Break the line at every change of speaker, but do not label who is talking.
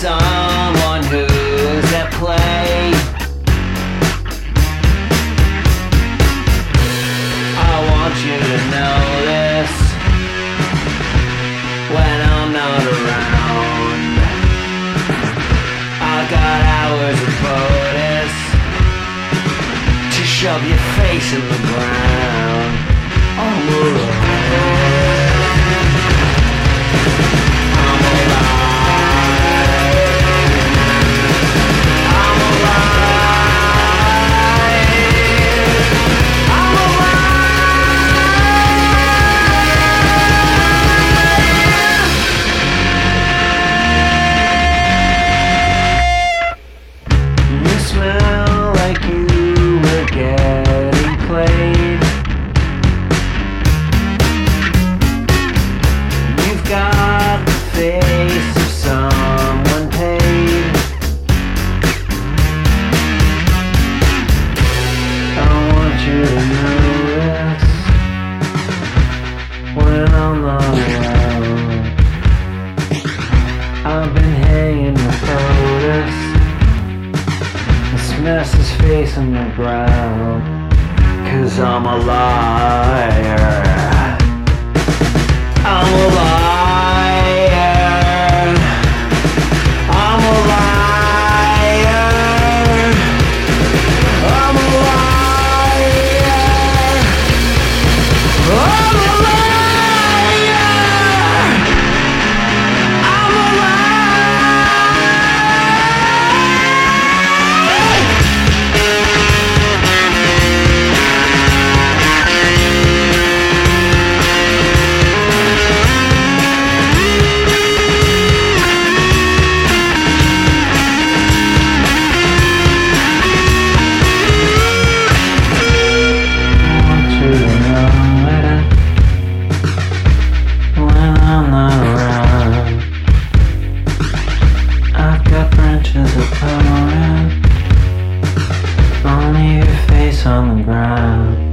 someone who's at play. I want you to know this when I'm not around. I got hours of bonus to shove your face in the ground. I'm around. In the Otis and smash his face on the ground. Cause I'm a liar. branches are blowing. Only your face on the ground.